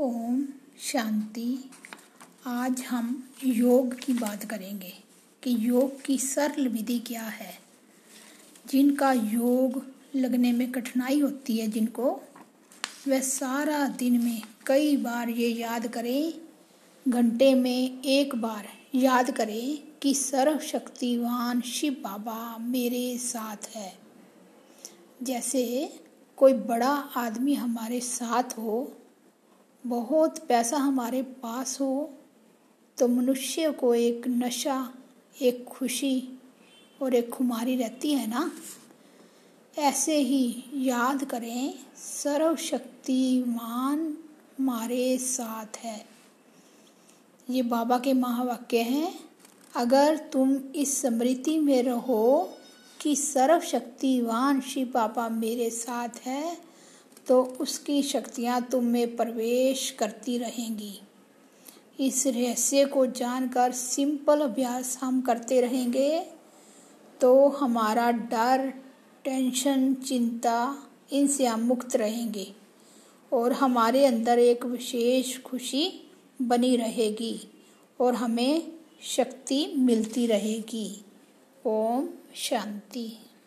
ओम शांति। आज हम योग की बात करेंगे कि योग की सरल विधि क्या है। जिनका योग लगने में कठिनाई होती है, जिनको वह सारा दिन में कई बार ये याद करें, घंटे में एक बार याद करें कि सर्वशक्तिवान शिव बाबा मेरे साथ है। जैसे कोई बड़ा आदमी हमारे साथ हो बहुत पैसा हमारे पास हो तो मनुष्य को एक नशा, एक खुशी और एक खुमारी रहती है ना? ऐसे ही याद करें, सर्वशक्तिमान हमारे साथ है। ये बाबा के महावाक्य हैं, अगर तुम इस स्मृति में रहो कि सर्वशक्तिवान शिव बाबा मेरे साथ है तो उसकी शक्तियाँ तुम में प्रवेश करती रहेंगी। इस रहस्य को जानकर सिंपल अभ्यास हम करते रहेंगे तो हमारा डर, टेंशन, चिंता इनसे हम मुक्त रहेंगे और हमारे अंदर एक विशेष खुशी बनी रहेगी और हमें शक्ति मिलती रहेगी। ओम शांति।